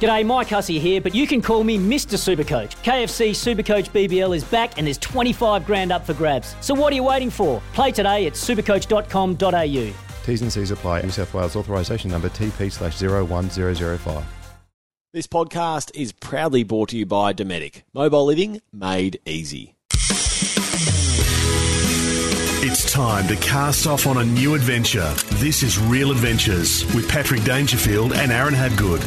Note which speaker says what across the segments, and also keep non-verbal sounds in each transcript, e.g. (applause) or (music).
Speaker 1: G'day, Mike Hussey here, but you can call me Mr. Supercoach. KFC Supercoach BBL is back and there's 25 grand up for grabs. So what are you waiting for? Play today at supercoach.com.au.
Speaker 2: T's and C's apply. New South Wales authorisation number TP slash 01005.
Speaker 3: This podcast is proudly brought to you by Dometic. Mobile living made easy.
Speaker 4: It's time to cast off on a new adventure. This is Real Adventures with Patrick Dangerfield and Aaron Habgood.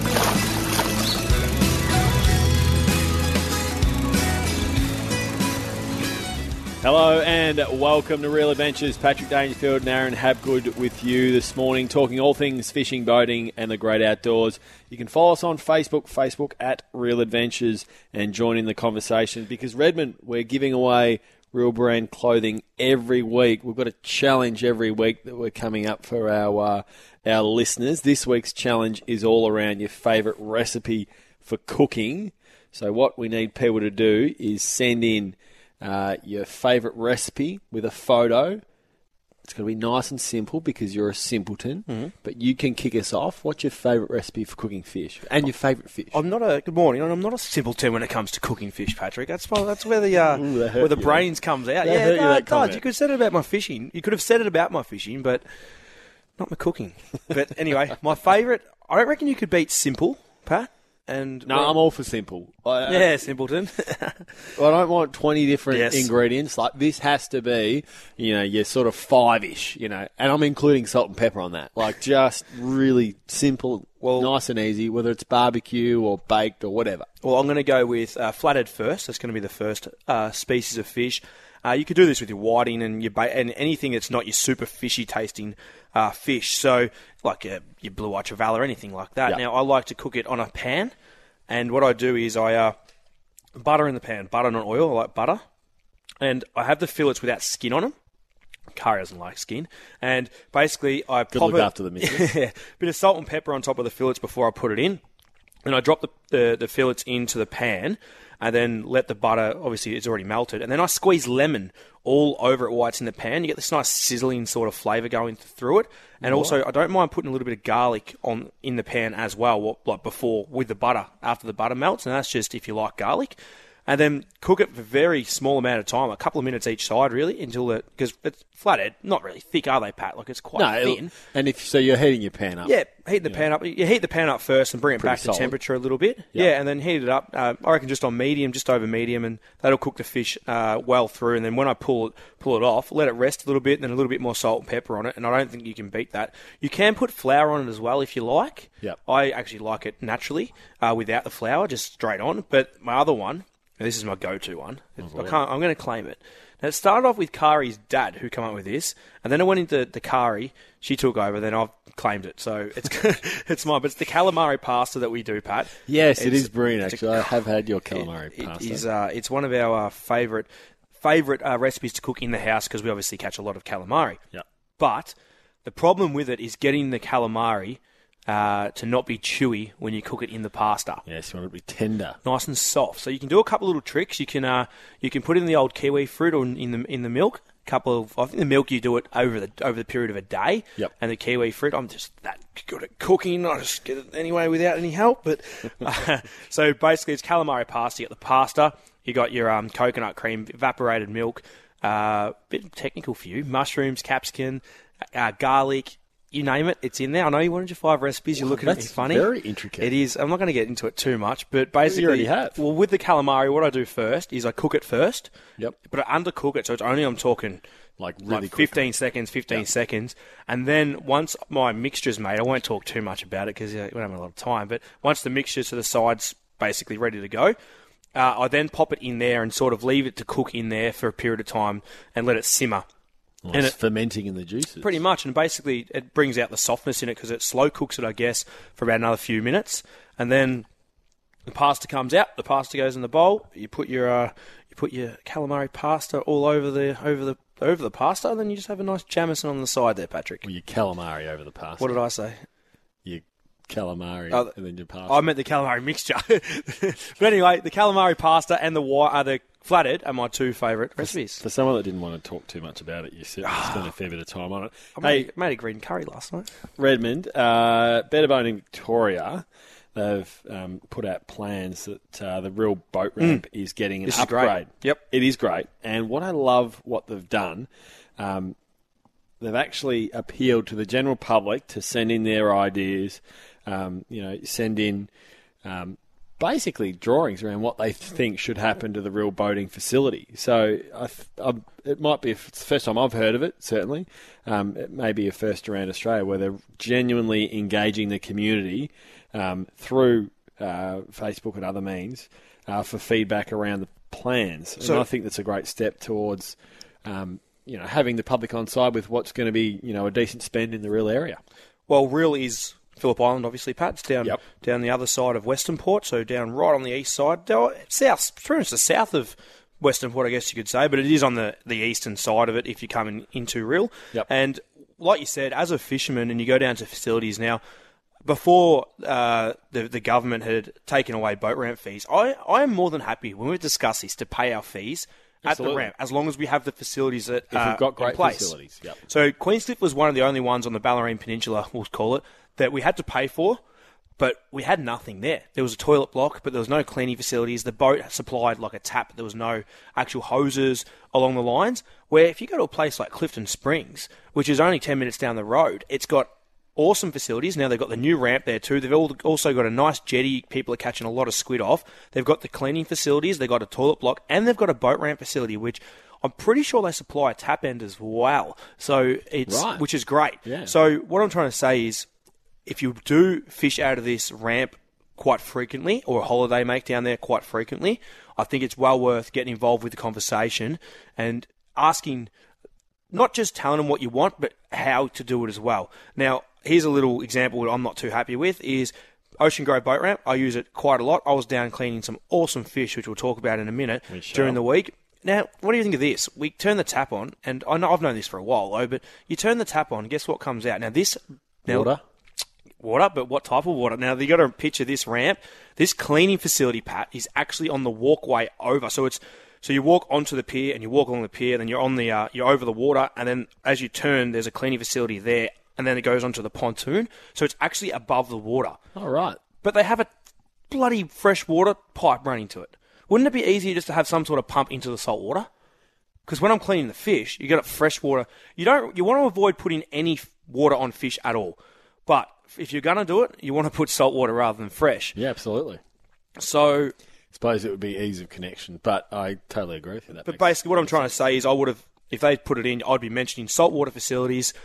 Speaker 3: Hello and welcome to Real Adventures. Patrick Dangerfield and Aaron Habgood with you this morning, talking all things fishing, boating, and the great outdoors. You can follow us on Facebook, Facebook at Real Adventures, and join in the conversation because Redmond, we're giving away real brand clothing every week. We've got a challenge every week that we're coming up for our uh, our listeners. This week's challenge is all around your favourite recipe for cooking. So what we need people to do is send in uh, your favourite recipe with a photo. It's going to be nice and simple because you're a simpleton,
Speaker 5: Mm-hmm.
Speaker 3: but you can kick us off. What's your favourite recipe for cooking fish and your favourite fish?
Speaker 5: I'm not a good morning. I'm not a simpleton when it comes to cooking fish, Patrick. That's why, that's where the uh,
Speaker 3: Ooh,
Speaker 5: where the
Speaker 3: you.
Speaker 5: brains comes out.
Speaker 3: That
Speaker 5: yeah, no,
Speaker 3: that
Speaker 5: it does. You could have said it about my fishing. You could have said it about my fishing, but not my cooking. (laughs) But anyway, my favourite. I don't reckon you could beat simple, Pat. And
Speaker 3: No, I'm all for simple. I,
Speaker 5: yeah, simpleton. (laughs)
Speaker 3: I don't want 20 different
Speaker 5: Yes.
Speaker 3: ingredients. Like, this has to be, you know, your sort of five ish, you know, and I'm including salt and pepper on that. Like, just really simple,
Speaker 5: Well-
Speaker 3: nice and easy, whether it's barbecue or baked or whatever.
Speaker 5: Well, I'm going to go with uh, flathead first. That's going to be the first uh, species of fish. Uh, you could do this with your whiting and your ba- and anything that's not your super fishy tasting uh, fish. So, like your, your blue eye or anything like that.
Speaker 3: Yeah.
Speaker 5: Now, I like to cook it on a pan, and what I do is I uh, butter in the pan, butter not oil. I like butter, and I have the fillets without skin on them. Kari doesn't like skin, and basically I
Speaker 3: Good
Speaker 5: pop
Speaker 3: look
Speaker 5: it,
Speaker 3: after the (laughs)
Speaker 5: yeah, bit of salt and pepper on top of the fillets before I put it in, and I drop the, the, the fillets into the pan, and then let the butter. Obviously, it's already melted, and then I squeeze lemon all over it while it's in the pan. You get this nice sizzling sort of flavour going through it, and also I don't mind putting a little bit of garlic on in the pan as well, what, like before with the butter after the butter melts, and that's just if you like garlic. And then cook it for a very small amount of time, a couple of minutes each side, really, until the because it's flathead, not really thick, are they, Pat? Like it's quite
Speaker 3: No,
Speaker 5: thin.
Speaker 3: and if so, you're heating your pan up.
Speaker 5: Yeah, heat the pan up. You heat the pan up first and bring it
Speaker 3: Pretty
Speaker 5: back to temperature a little bit. Yeah, and then heat it up. Uh, I reckon just on medium, just over medium, and that'll cook the fish uh, well through. And then when I pull it, pull it off, let it rest a little bit, and then a little bit more salt and pepper on it. And I don't think you can beat that. You can put flour on it as well if you like.
Speaker 3: Yeah,
Speaker 5: I actually like it naturally uh, without the flour, just straight on. But my other one, and this is my go-to one. It's- I can't. I'm going to claim it. Now, it started off with Kari's dad, who came up with this, and then I went into the Kari. She took over. Then I've claimed it, so it's (laughs) it's mine. But it's the calamari pasta that we do, Pat.
Speaker 3: Yes, it
Speaker 5: It's-
Speaker 3: is brilliant, actually. I have had your calamari
Speaker 5: it
Speaker 3: pasta.
Speaker 5: is. Uh, it's one of our uh, favorite favorite uh, recipes to cook in the house because we obviously catch a lot of calamari.
Speaker 3: Yeah.
Speaker 5: But the problem with it is getting the calamari uh, to not be chewy when you cook it in the pasta
Speaker 3: Yes, you want it to be tender.
Speaker 5: nice and soft. So you can do a couple little tricks. You can uh, you can put it in the old kiwi fruit or in the in the milk. Couple of I think the milk you do it over the over the period of a day.
Speaker 3: Yep.
Speaker 5: And the kiwi fruit, I'm just that good at cooking. I just get it anyway without any help. But uh, (laughs) (laughs) so basically, it's calamari pasta. You got the pasta. You got your um, coconut cream, evaporated milk. Uh, bit technical for you. Mushrooms, capsicum, uh, garlic. You name it, it's in there. I know you wanted your five recipes. You're looking at me funny.
Speaker 3: very intricate.
Speaker 5: It is. I'm not going to get into it too much, but basically,
Speaker 3: already have.
Speaker 5: well, with the calamari, what I do first is I cook it first.
Speaker 3: Yep.
Speaker 5: But I undercook it, so it's only I'm talking
Speaker 3: Like, really
Speaker 5: like
Speaker 3: quickly.
Speaker 5: 15 seconds, 15 seconds, and then once my mixture's made, I won't talk too much about it because uh, we don't have a lot of time. But once the mixture's to the sides, basically ready to go. Uh, I then pop it in there and sort of leave it to cook in there for a period of time and let it simmer.
Speaker 3: Well,
Speaker 5: And
Speaker 3: it's
Speaker 5: it-
Speaker 3: fermenting in the juices.
Speaker 5: Pretty much, and basically it brings out the softness in it because it slow cooks it, I guess, for about another few minutes, and then The pasta comes out. The pasta goes in the bowl. You put your uh, you put your calamari pasta all over the over the over the pasta, and then you just have a nice Jameson on the side there, Patrick.
Speaker 3: Well, your calamari over the pasta.
Speaker 5: What did I say?
Speaker 3: Calamari
Speaker 5: Oh,
Speaker 3: and then your pasta.
Speaker 5: I meant the calamari mixture. (laughs) but anyway, the calamari pasta and the white are the flathead are my two favourite recipes.
Speaker 3: For someone that didn't want to talk too much about it, you said you spent a fair bit of time on it.
Speaker 5: I
Speaker 3: Hey,
Speaker 5: made, made a green curry last night.
Speaker 3: Redmond, uh, Better Boating in Victoria, they've um, put out plans that uh, the Rhyll boat ramp is getting an
Speaker 5: Mm. This is
Speaker 3: upgrade.
Speaker 5: great. Yep.
Speaker 3: It is great. And what I love what they've done, um, they've actually appealed to the general public to send in their ideas, um, you know, send in um, basically drawings around what they think should happen to the Rhyll boating facility. So I th- I, it might be it's the first time I've heard of it, certainly. Um, it may be a first around Australia where they're genuinely engaging the community um, through uh, Facebook and other means uh, for feedback around the plans.
Speaker 5: So-
Speaker 3: and I think that's a great step towards. Um, you know, having the public on side with what's going to be, you know, a decent spend in the Rhyll area.
Speaker 5: Well, Rhyll is Phillip Island, obviously, Pat. It's down
Speaker 3: Yep.
Speaker 5: down the other side of Western Port, so down right on the east side, south, pretty much the south of Western Port, I guess you could say, but it is on the, the eastern side of it if you're coming into Rhyll.
Speaker 3: Yep.
Speaker 5: And like you said, as a fisherman, and you go down to facilities now. Before uh, the the government had taken away boat ramp fees, I, I am more than happy when we discuss this to pay our fees at the ramp, as long as we have the facilities that
Speaker 3: If we've got great
Speaker 5: in place.
Speaker 3: facilities, yep.
Speaker 5: So Queenscliff was one of the only ones on the Bellarine Peninsula, we'll call it, that we had to pay for, but we had nothing there. There was a toilet block, but there was no cleaning facilities. The boat supplied like a tap, but there was no actual hoses along the lines. Where if you go to a place like Clifton Springs, which is only 10 minutes down the road, it's got awesome facilities. Now they've got the new ramp there too. They've also got a nice jetty. People are catching a lot of squid off. They've got the cleaning facilities. They've got a toilet block, and they've got a boat ramp facility, which I'm pretty sure they supply a tap end as well. So it's
Speaker 3: Right.
Speaker 5: which is great.
Speaker 3: Yeah.
Speaker 5: So what I'm trying to say is, if you do fish out of this ramp quite frequently, or a holiday make down there quite frequently, I think it's well worth getting involved with the conversation and asking not just telling them what you want, but how to do it as well. Now, here's a little example that I'm not too happy with is Ocean Grove Boat Ramp. I use it quite a lot. I was down cleaning some awesome fish, which we'll talk about in a minute during the week. Now, what do you think of this? We turn the tap on, and I know I've known this for a while though, but you turn the tap on, guess what comes out? Now this now,
Speaker 3: Water.
Speaker 5: Water, but what type of water? Now you got to picture this ramp. This cleaning facility, Pat, is actually on the walkway over. So it's so you walk onto the pier and you walk along the pier, then you're on the uh, you're over the water, and then as you turn, there's a cleaning facility there, and then it goes onto the pontoon. So it's actually above the water,
Speaker 3: All right.
Speaker 5: but they have a bloody fresh water pipe running to it. Wouldn't it be easier just to have some sort of pump into the salt water? Because when I'm cleaning the fish, you got fresh water. You don't. You want to avoid putting any water on fish at all. But if you're gonna do it, you want to put salt water rather than fresh.
Speaker 3: Yeah, absolutely.
Speaker 5: So, I
Speaker 3: suppose it would be ease of connection, but I totally agree with you. That
Speaker 5: but basically, what I'm trying to say is, I would have, if they put it in, I'd be mentioning saltwater facilities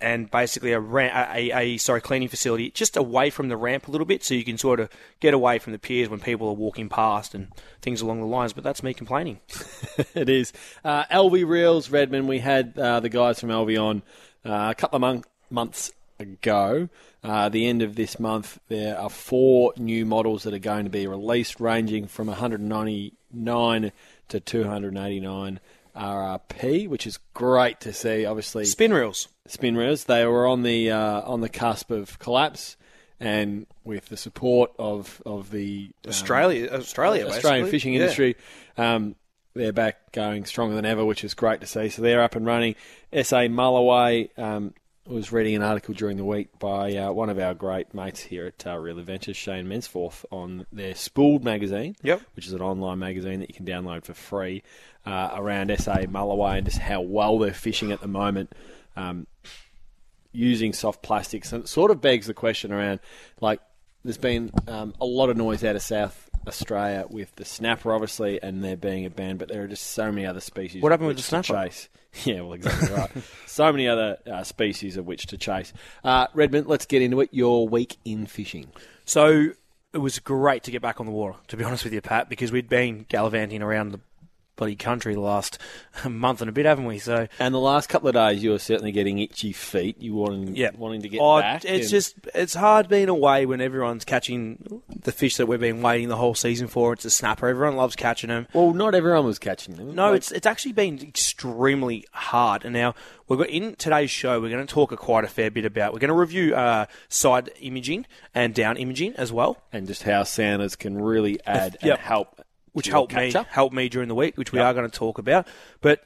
Speaker 5: and basically a, ram- a, a, a sorry cleaning facility just away from the ramp a little bit, so you can sort of get away from the piers when people are walking past and things along the lines. But that's me complaining. (laughs)
Speaker 3: it is. Uh, Alvey Reels, Redmond, we had uh, the guys from Alvey on uh, a couple of mon- months ago. Uh, the end of this month, there are four new models that are going to be released, ranging from 199 to 289 RRP, which is great to see. Obviously,
Speaker 5: Spin reels.
Speaker 3: spin reels. They were on the uh, on the cusp of collapse, and with the support of of the um,
Speaker 5: Australia, Australia,
Speaker 3: Australian
Speaker 5: basically.
Speaker 3: fishing
Speaker 5: Yeah.
Speaker 3: industry, um, they're back going stronger than ever, which is great to see. So they're up and running. SA Mulloway um, was reading an article during the week by uh, one of our great mates here at uh, Real Adventures, Shane Mensforth, on their Spooled magazine,
Speaker 5: Yep.
Speaker 3: which is an online magazine that you can download for free uh, around SA Mulloway and just how well they're fishing at the moment. Um, using soft plastics. And it sort of begs the question around, like, there's been um, a lot of noise out of South Australia with the snapper, obviously, and there being a ban, but there are just so many other species.
Speaker 5: What happened with the snapper?
Speaker 3: Chase. (laughs) Yeah, well, exactly right. so many other uh, species of which to chase. Uh, Redmond, let's get into it. Your week in fishing.
Speaker 5: So it was great to get back on the water, to be honest with you, Pat, because we'd been gallivanting around the bloody country the last (laughs) month and a bit, haven't we? So
Speaker 3: And the last couple of days, you were certainly getting itchy feet. You wanting,
Speaker 5: yeah,
Speaker 3: wanting to get
Speaker 5: Oh,
Speaker 3: back.
Speaker 5: It's
Speaker 3: and-
Speaker 5: just it's hard being away when everyone's catching the fish that we've been waiting the whole season for. It's a snapper. Everyone loves catching them.
Speaker 3: well, not everyone was catching them.
Speaker 5: No,
Speaker 3: Like,
Speaker 5: it's it's actually been extremely hard. And now we've got in today's show, we're going to talk a quite a fair bit about. We're going to review uh, side imaging and down imaging as well,
Speaker 3: and just how sounders can really add (laughs)
Speaker 5: Yep.
Speaker 3: and help,
Speaker 5: which helped me
Speaker 3: up.
Speaker 5: help me during the week, which we are going to talk about. But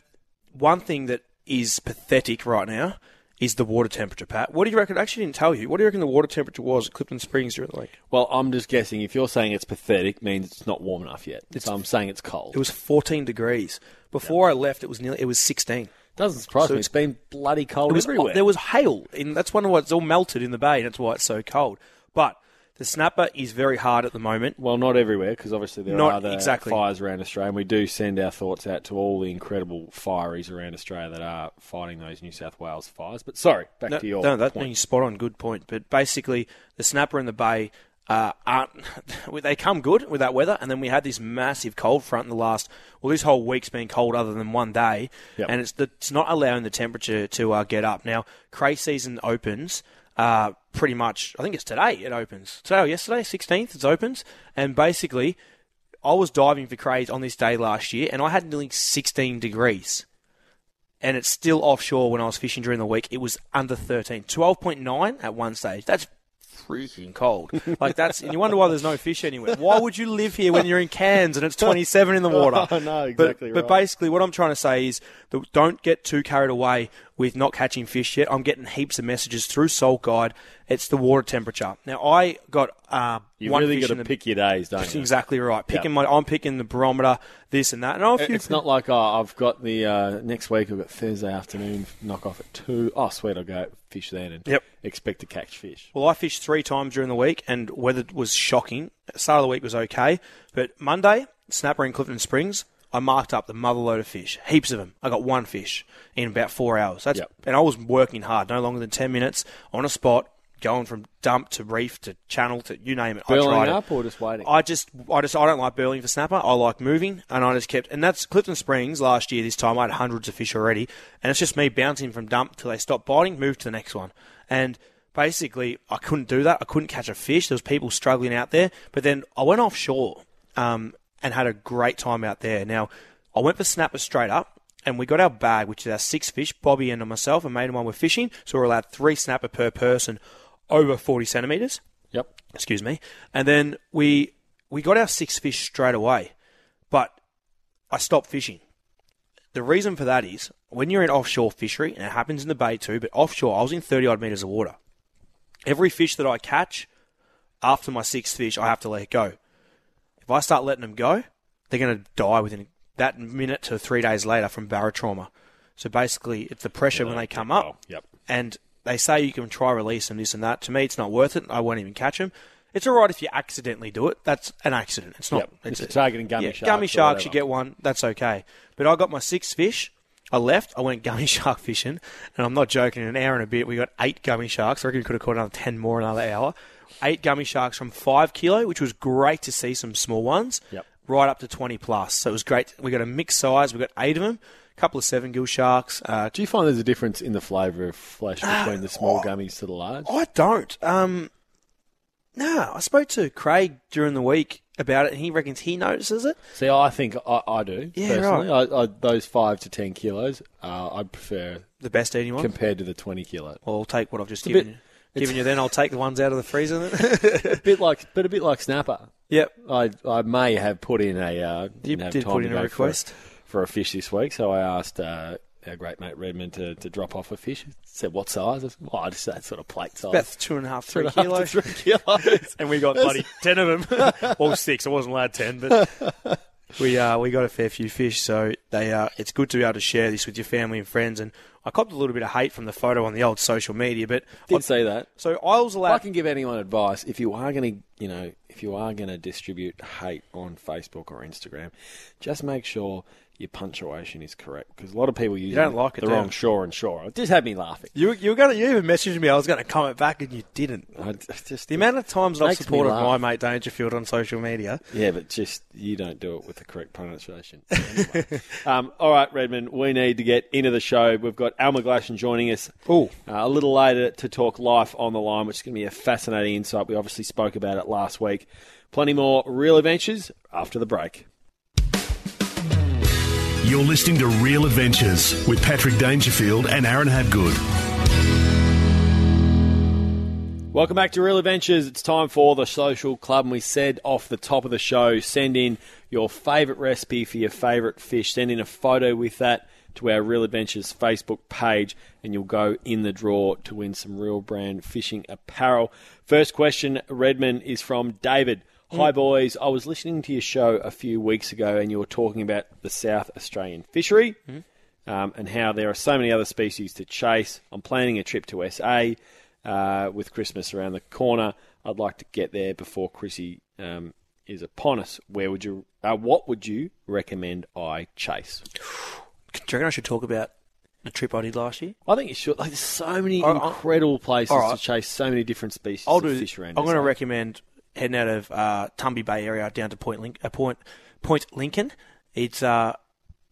Speaker 5: one thing that is pathetic right now is the water temperature. Pat, what do you reckon? I actually didn't tell you. What do you reckon the water temperature was at Clifton Springs during the week?
Speaker 3: Well, I'm just guessing. If you're saying it's pathetic, means it's not warm enough yet. so I'm saying it's cold.
Speaker 5: It was 14 degrees. Before I left, it was nearly it was 16.
Speaker 3: doesn't surprise
Speaker 5: So
Speaker 3: me.
Speaker 5: it's-
Speaker 3: It's been bloody cold
Speaker 5: It was, oh,
Speaker 3: everywhere.
Speaker 5: There was hail, and that's one of what's all melted in the bay, and that's why it's so cold. But the snapper is very hard at the moment.
Speaker 3: Well, not everywhere, because obviously there
Speaker 5: Not
Speaker 3: are other
Speaker 5: exactly.
Speaker 3: fires around Australia, and we do send our thoughts out to all the incredible fireys around Australia that are fighting those New South Wales fires. But sorry, back
Speaker 5: No,
Speaker 3: to your
Speaker 5: no, that
Speaker 3: point.
Speaker 5: spot on. Good point. But basically, the snapper and the bay uh, aren't. (laughs) They come good with that weather, and then we had this massive cold front in the last. Well, this whole week's been cold, other than one day,
Speaker 3: Yep.
Speaker 5: and it's the, it's not allowing the temperature to uh, get up. Now, cray season opens. Uh, pretty much, I think it's today. It opens today or yesterday, sixteenth. It opens, and basically, I was diving for crays on this day last year, and I had nearly sixteen degrees and it's still offshore when I was fishing during the week. It was under 13. 12.9 at one stage. That's freaking cold. Like that's, and you wonder why there's no fish anywhere. Why would you live here when you're in Cairns and it's (laughs) 27 in the water?
Speaker 3: Oh, (laughs) no,
Speaker 5: But-
Speaker 3: exactly
Speaker 5: But,
Speaker 3: right.
Speaker 5: basically, what I'm trying to say is that don't get too carried away with not catching fish yet. I'm getting heaps of messages through Salt Guide. It's the water temperature. Now I got uh, one
Speaker 3: really got to
Speaker 5: the-
Speaker 3: pick your days, don't you?
Speaker 5: Exactly right. Picking my, I'm picking the barometer, this and that. And I've
Speaker 3: It's not like oh, I've got the uh, next week. I've got Thursday afternoon knock off at two. Oh, sweet! I'll go fish then and
Speaker 5: Yep.
Speaker 3: expect to catch fish.
Speaker 5: Well, I fished three times during the week, and weather was shocking. Start of the week was okay, but Monday, snapper in Clifton Springs, I marked up the mother load of fish, heaps of them. I got one fish in about four hours. That's
Speaker 3: Yep.
Speaker 5: and I was working hard, no longer than ten minutes on a spot, going from dump to reef to channel to you name it. I tried
Speaker 3: up
Speaker 5: it.
Speaker 3: or just waiting?
Speaker 5: I just, I just, I don't like berleying for snapper. I like moving, and I just kept. And that's Clifton Springs last year. This time I had hundreds of fish already, and it's just me bouncing from dump till they stop biting, move to the next one, and basically I couldn't do that. I couldn't catch a fish. There was people struggling out there, but then I went offshore um, and had a great time out there. Now I went for snapper straight up. And we got our bag, which is our six fish. Bobby and myself, a mate of mine, were fishing, so we're allowed three snapper per person over 40 centimetres
Speaker 3: Yep.
Speaker 5: excuse me. And then we we got our six fish straight away, but I stopped fishing. The reason for that is when you're in offshore fishery, and it happens in the bay too, but offshore, I was in 30 odd metres of water. Every fish that I catch after my sixth fish, I have to let it go. If I start letting them go, they're going to die within that minute to three days later from barotrauma. So basically, it's the pressure when they come up
Speaker 3: Oh, yep.
Speaker 5: and they say you can try release and this and that. To me, it's not worth it. I won't even catch them. It's all right if you accidentally do it. That's an accident. It's not.
Speaker 3: Yep.
Speaker 5: It's
Speaker 3: you're targeting gummy
Speaker 5: yeah,
Speaker 3: sharks
Speaker 5: Gummy sharks, you get one. That's okay. But I got my six fish. I left. I went (laughs) gummy shark fishing, and I'm not joking. In an hour and a bit, we got eight gummy sharks. I reckon we could have caught another ten more in another hour. Eight gummy sharks from five kilo, which was great to see some small ones.
Speaker 3: Yep.
Speaker 5: Right up to twenty plus. So it was great. We got a mixed size. We got eight of them. Couple of seven gill sharks. Uh,
Speaker 3: Do you find there's a difference in the flavour of flesh between the small gummies to the large?
Speaker 5: I don't. Um, no, I spoke to Craig during the week about it, and he reckons he notices it.
Speaker 3: See, I think I, I do
Speaker 5: Yeah,
Speaker 3: personally. I, I, those five to ten kilos, uh, I prefer
Speaker 5: The best eating one.
Speaker 3: compared to the twenty kilo.
Speaker 5: well, I'll take what I've just
Speaker 3: a
Speaker 5: given
Speaker 3: bit-
Speaker 5: you. Given you, then I'll take the ones out of the freezer. Then. (laughs)
Speaker 3: a bit like, but a bit like snapper.
Speaker 5: yep,
Speaker 3: I I may have put in a uh,
Speaker 5: you
Speaker 3: time
Speaker 5: put in a request.
Speaker 3: For, for a fish this week, so I asked uh, our great mate Redmond to, to drop off a fish. He said what size? I said, well, I just said sort of plate size.
Speaker 5: About two and a half, three
Speaker 3: Two and a half
Speaker 5: kilos.
Speaker 3: to three kilos.
Speaker 5: and we got bloody (laughs) ten of them. (laughs) well, six. I wasn't allowed ten, but we uh, we got a fair few fish. So they uh, it's good to be able to share this with your family and friends. And I copped a little bit of hate from the photo on the old social media, but
Speaker 3: Did say that.
Speaker 5: so I was
Speaker 3: If I can give anyone advice, if you are going to you know, if you are going to distribute hate on Facebook or Instagram, just make sure your punctuation is correct because a lot of people use
Speaker 5: don't like it,
Speaker 3: the
Speaker 5: do
Speaker 3: wrong
Speaker 5: you?
Speaker 3: shore and shore. It just had me laughing.
Speaker 5: You you were gonna you even messaged me. I was gonna comment back, and you didn't.
Speaker 3: I just
Speaker 5: The amount of times I've
Speaker 3: Makes me
Speaker 5: supported
Speaker 3: laugh.
Speaker 5: my mate Dangerfield on social media.
Speaker 3: Yeah, but just you don't do it with the correct pronunciation. (laughs) Anyway. um, all right, Redmond, we need to get into the show. We've got Al McGlashan joining us
Speaker 5: Ooh.
Speaker 3: uh, a little later to talk life on the line, which is going to be a fascinating insight. We obviously spoke about it last week. Plenty more real adventures after the break.
Speaker 4: You're listening to Real Adventures with Patrick Dangerfield and Aaron Habgood.
Speaker 3: Welcome back to Real Adventures. It's time for the social club, and we said off the top of the show, send in your favourite recipe for your favourite fish. Send in a photo with that to our Real Adventures Facebook page, and you'll go in the draw to win some real brand fishing apparel. First question, Redmond, is from David. Hi, boys. I was listening to your show a few weeks ago, and you were talking about the South Australian fishery um, and how there are so many other species to chase. I'm planning a trip to SA uh, with Christmas around the corner. I'd like to get there before Chrissy um, is upon us. Where would you? Uh, what would you recommend I chase?
Speaker 5: Do you reckon I should talk about the trip I did last year?
Speaker 3: I think you should. Like, there's so many
Speaker 5: All right.
Speaker 3: incredible places
Speaker 5: All right.
Speaker 3: to chase so many different species
Speaker 5: I'll
Speaker 3: of
Speaker 5: do.
Speaker 3: fish around.
Speaker 5: I'm going to
Speaker 3: SA.
Speaker 5: recommend heading out of uh, Tumby Bay area down to Point Link, uh, Point Port Lincoln. It's uh,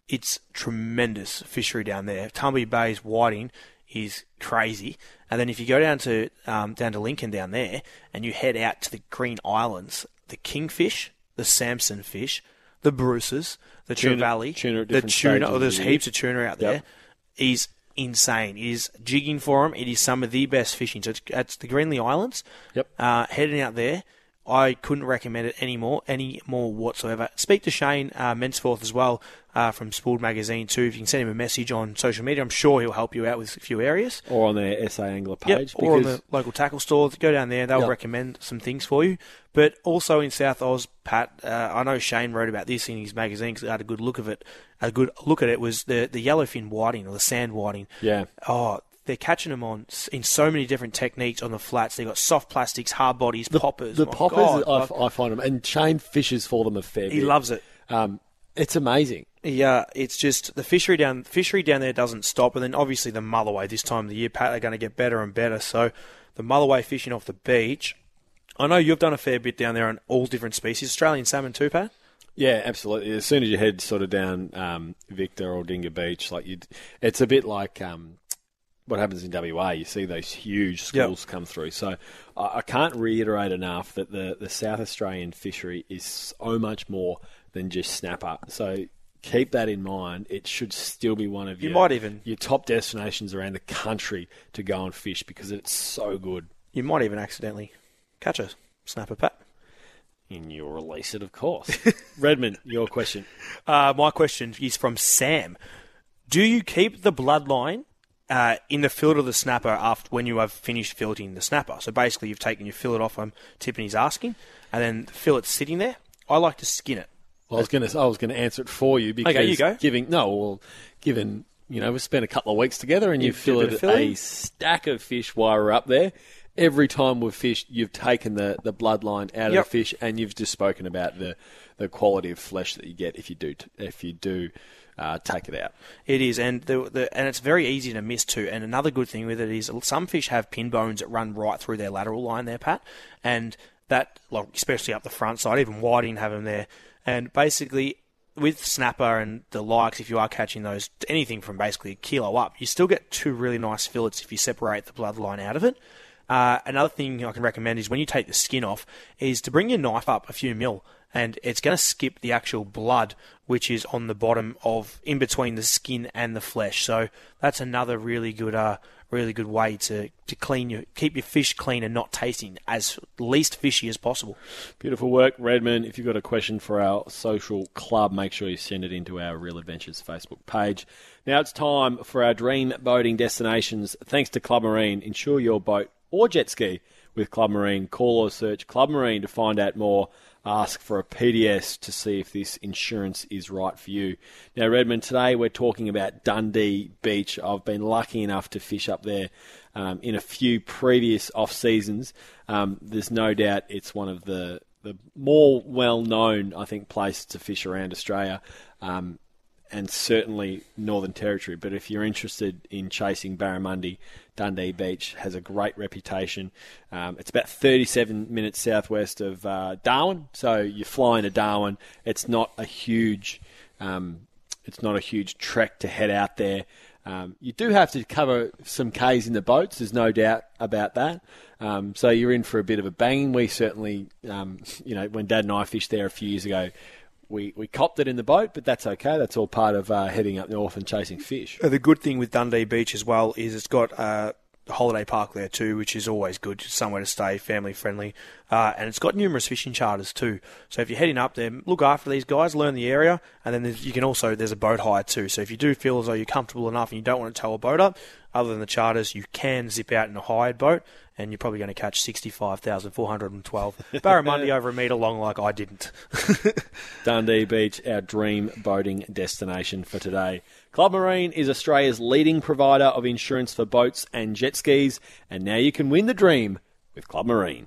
Speaker 5: it's tremendous fishery down there. Tumby Bay's whiting is crazy, and then if you go down to um, down to Lincoln down there, and you head out to the Green Islands, the kingfish, the Samson fish, the Bruces, the
Speaker 3: Tuna-
Speaker 5: Trevally,
Speaker 3: tuna
Speaker 5: the tuna. Oh, there's heaps of tuna out there.
Speaker 3: Yep.
Speaker 5: Is insane. It is jigging for them. It is some of the best fishing. So it's, it's the Greenly Islands.
Speaker 3: Yep.
Speaker 5: Uh, heading out there, I couldn't recommend it any more, any more whatsoever. Speak to Shane uh, Mensforth as well uh, from Spooled Magazine too. If you can send him a message on social media, I'm sure he'll help you out with a few areas.
Speaker 3: or on their SA Angler
Speaker 5: Yep,
Speaker 3: page.
Speaker 5: or on the local tackle store. Go down there; they'll
Speaker 3: Yep.
Speaker 5: recommend some things for you. But also in South Oz, Pat, uh, I know Shane wrote about this in his magazine because I had a good look of it. A good look at it was the the yellowfin whiting or the sand whiting.
Speaker 3: Yeah.
Speaker 5: Oh, they're catching them on in so many different techniques on the flats. They've got soft plastics, hard bodies, the, poppers.
Speaker 3: The
Speaker 5: My
Speaker 3: poppers,
Speaker 5: God,
Speaker 3: I, I find them, and Shane fishes for them a fair
Speaker 5: he
Speaker 3: bit.
Speaker 5: loves it.
Speaker 3: Um, it's amazing.
Speaker 5: Yeah, it's just the fishery down fishery down there doesn't stop, and then obviously the Mulloway this time of the year, Pat, are going to get better and better. So the Mulloway fishing off the beach. I know you've done a fair bit down there on all different species, Australian salmon too, Pat.
Speaker 3: Yeah, absolutely. As soon as you head sort of down um, Victor or Dinga Beach, like you, it's a bit like um, what happens in WA. You see those huge
Speaker 5: Yep.
Speaker 3: schools come through. So I, I can't reiterate enough that the the South Australian fishery is so much more than just snapper. So keep that in mind. It should still be one of
Speaker 5: You
Speaker 3: your,
Speaker 5: might even-
Speaker 3: your top destinations around the country to go and fish because it's so good.
Speaker 5: You might even accidentally catch a snapper, Pat.
Speaker 3: And you'll release it, of course. (laughs) Redmond, your question.
Speaker 5: Uh, my question is from Sam. Do you keep the bloodline uh, in the fillet of the snapper after when you have finished filleting the snapper? So basically, you've taken your fillet off. I'm tipping he's asking, and then the fillet's sitting there. I like to skin it.
Speaker 3: Well, I was going to I was going to answer it for you because
Speaker 5: Okay, you go.
Speaker 3: giving no, well, given you know we spent a couple of weeks together and
Speaker 5: You
Speaker 3: you
Speaker 5: did a
Speaker 3: filleted
Speaker 5: of
Speaker 3: a stack of fish while we we're up there. Every time we've fished, you've taken the, the bloodline out of
Speaker 5: Yep.
Speaker 3: the fish, and you've just spoken about the, the quality of flesh that you get if you do if you do uh, take it out.
Speaker 5: It is, and the, the and it's very easy to miss too. And another good thing with it is some fish have pin bones that run right through their lateral line there, Pat, and that, like, especially up the front side, even whiting have them there. And basically, with snapper and the likes, if you are catching those, anything from basically a kilo up, you still get two really nice fillets if you separate the bloodline out of it. Uh, another thing I can recommend is when you take the skin off, is to bring your knife up a few mil, and it's going to skip the actual blood, which is on the bottom of in between the skin and the flesh. So that's another really good, uh, really good way to, to clean your keep your fish clean and not tasting as least fishy as possible.
Speaker 3: Beautiful work, Redmond. If you've got a question for our social club, make sure you send it into our Real Adventures Facebook page. Now it's time for our dream boating destinations. Thanks to Club Marine, insure your boat or jet ski with Club Marine. Call or search Club Marine to find out more. Ask for a PDS to see if this insurance is right for you. Now, Redmond, today we're talking about Dundee Beach. I've been lucky enough to fish up there um, in a few previous off seasons. Um, there's no doubt it's one of the the more well known, I think, places to fish around Australia. Um, and certainly Northern Territory. But if you're interested in chasing barramundi, Dundee Beach has a great reputation. Um, it's about 37 minutes southwest of uh, Darwin, so you fly into Darwin. It's not a huge, um, it's not a huge trek to head out there. Um, you do have to cover some Ks in the boats. There's no doubt about that. Um, so you're in for a bit of a banging. We certainly, um, you know, when Dad and I fished there a few years ago, we, we copped it in the boat, but that's okay. That's all part of uh, heading up north and chasing fish.
Speaker 5: Uh, The good thing with Dundee Beach as well is it's got uh, a holiday park there too, which is always good. Somewhere to stay, family friendly, uh, and it's got numerous fishing charters too. So if you're heading up there, look after these guys, learn the area, and then you can also there's a boat hire too. So if you do feel as though you're comfortable enough and you don't want to tow a boat up, other than the charters, you can zip out in a hired boat, and you're probably going to catch sixty-five thousand four hundred and twelve (laughs) barramundi over a metre long, like I didn't. (laughs)
Speaker 3: Dundee Beach, our dream boating destination for today. Club Marine is Australia's leading provider of insurance for boats and jet skis, and now you can win the dream with Club Marine.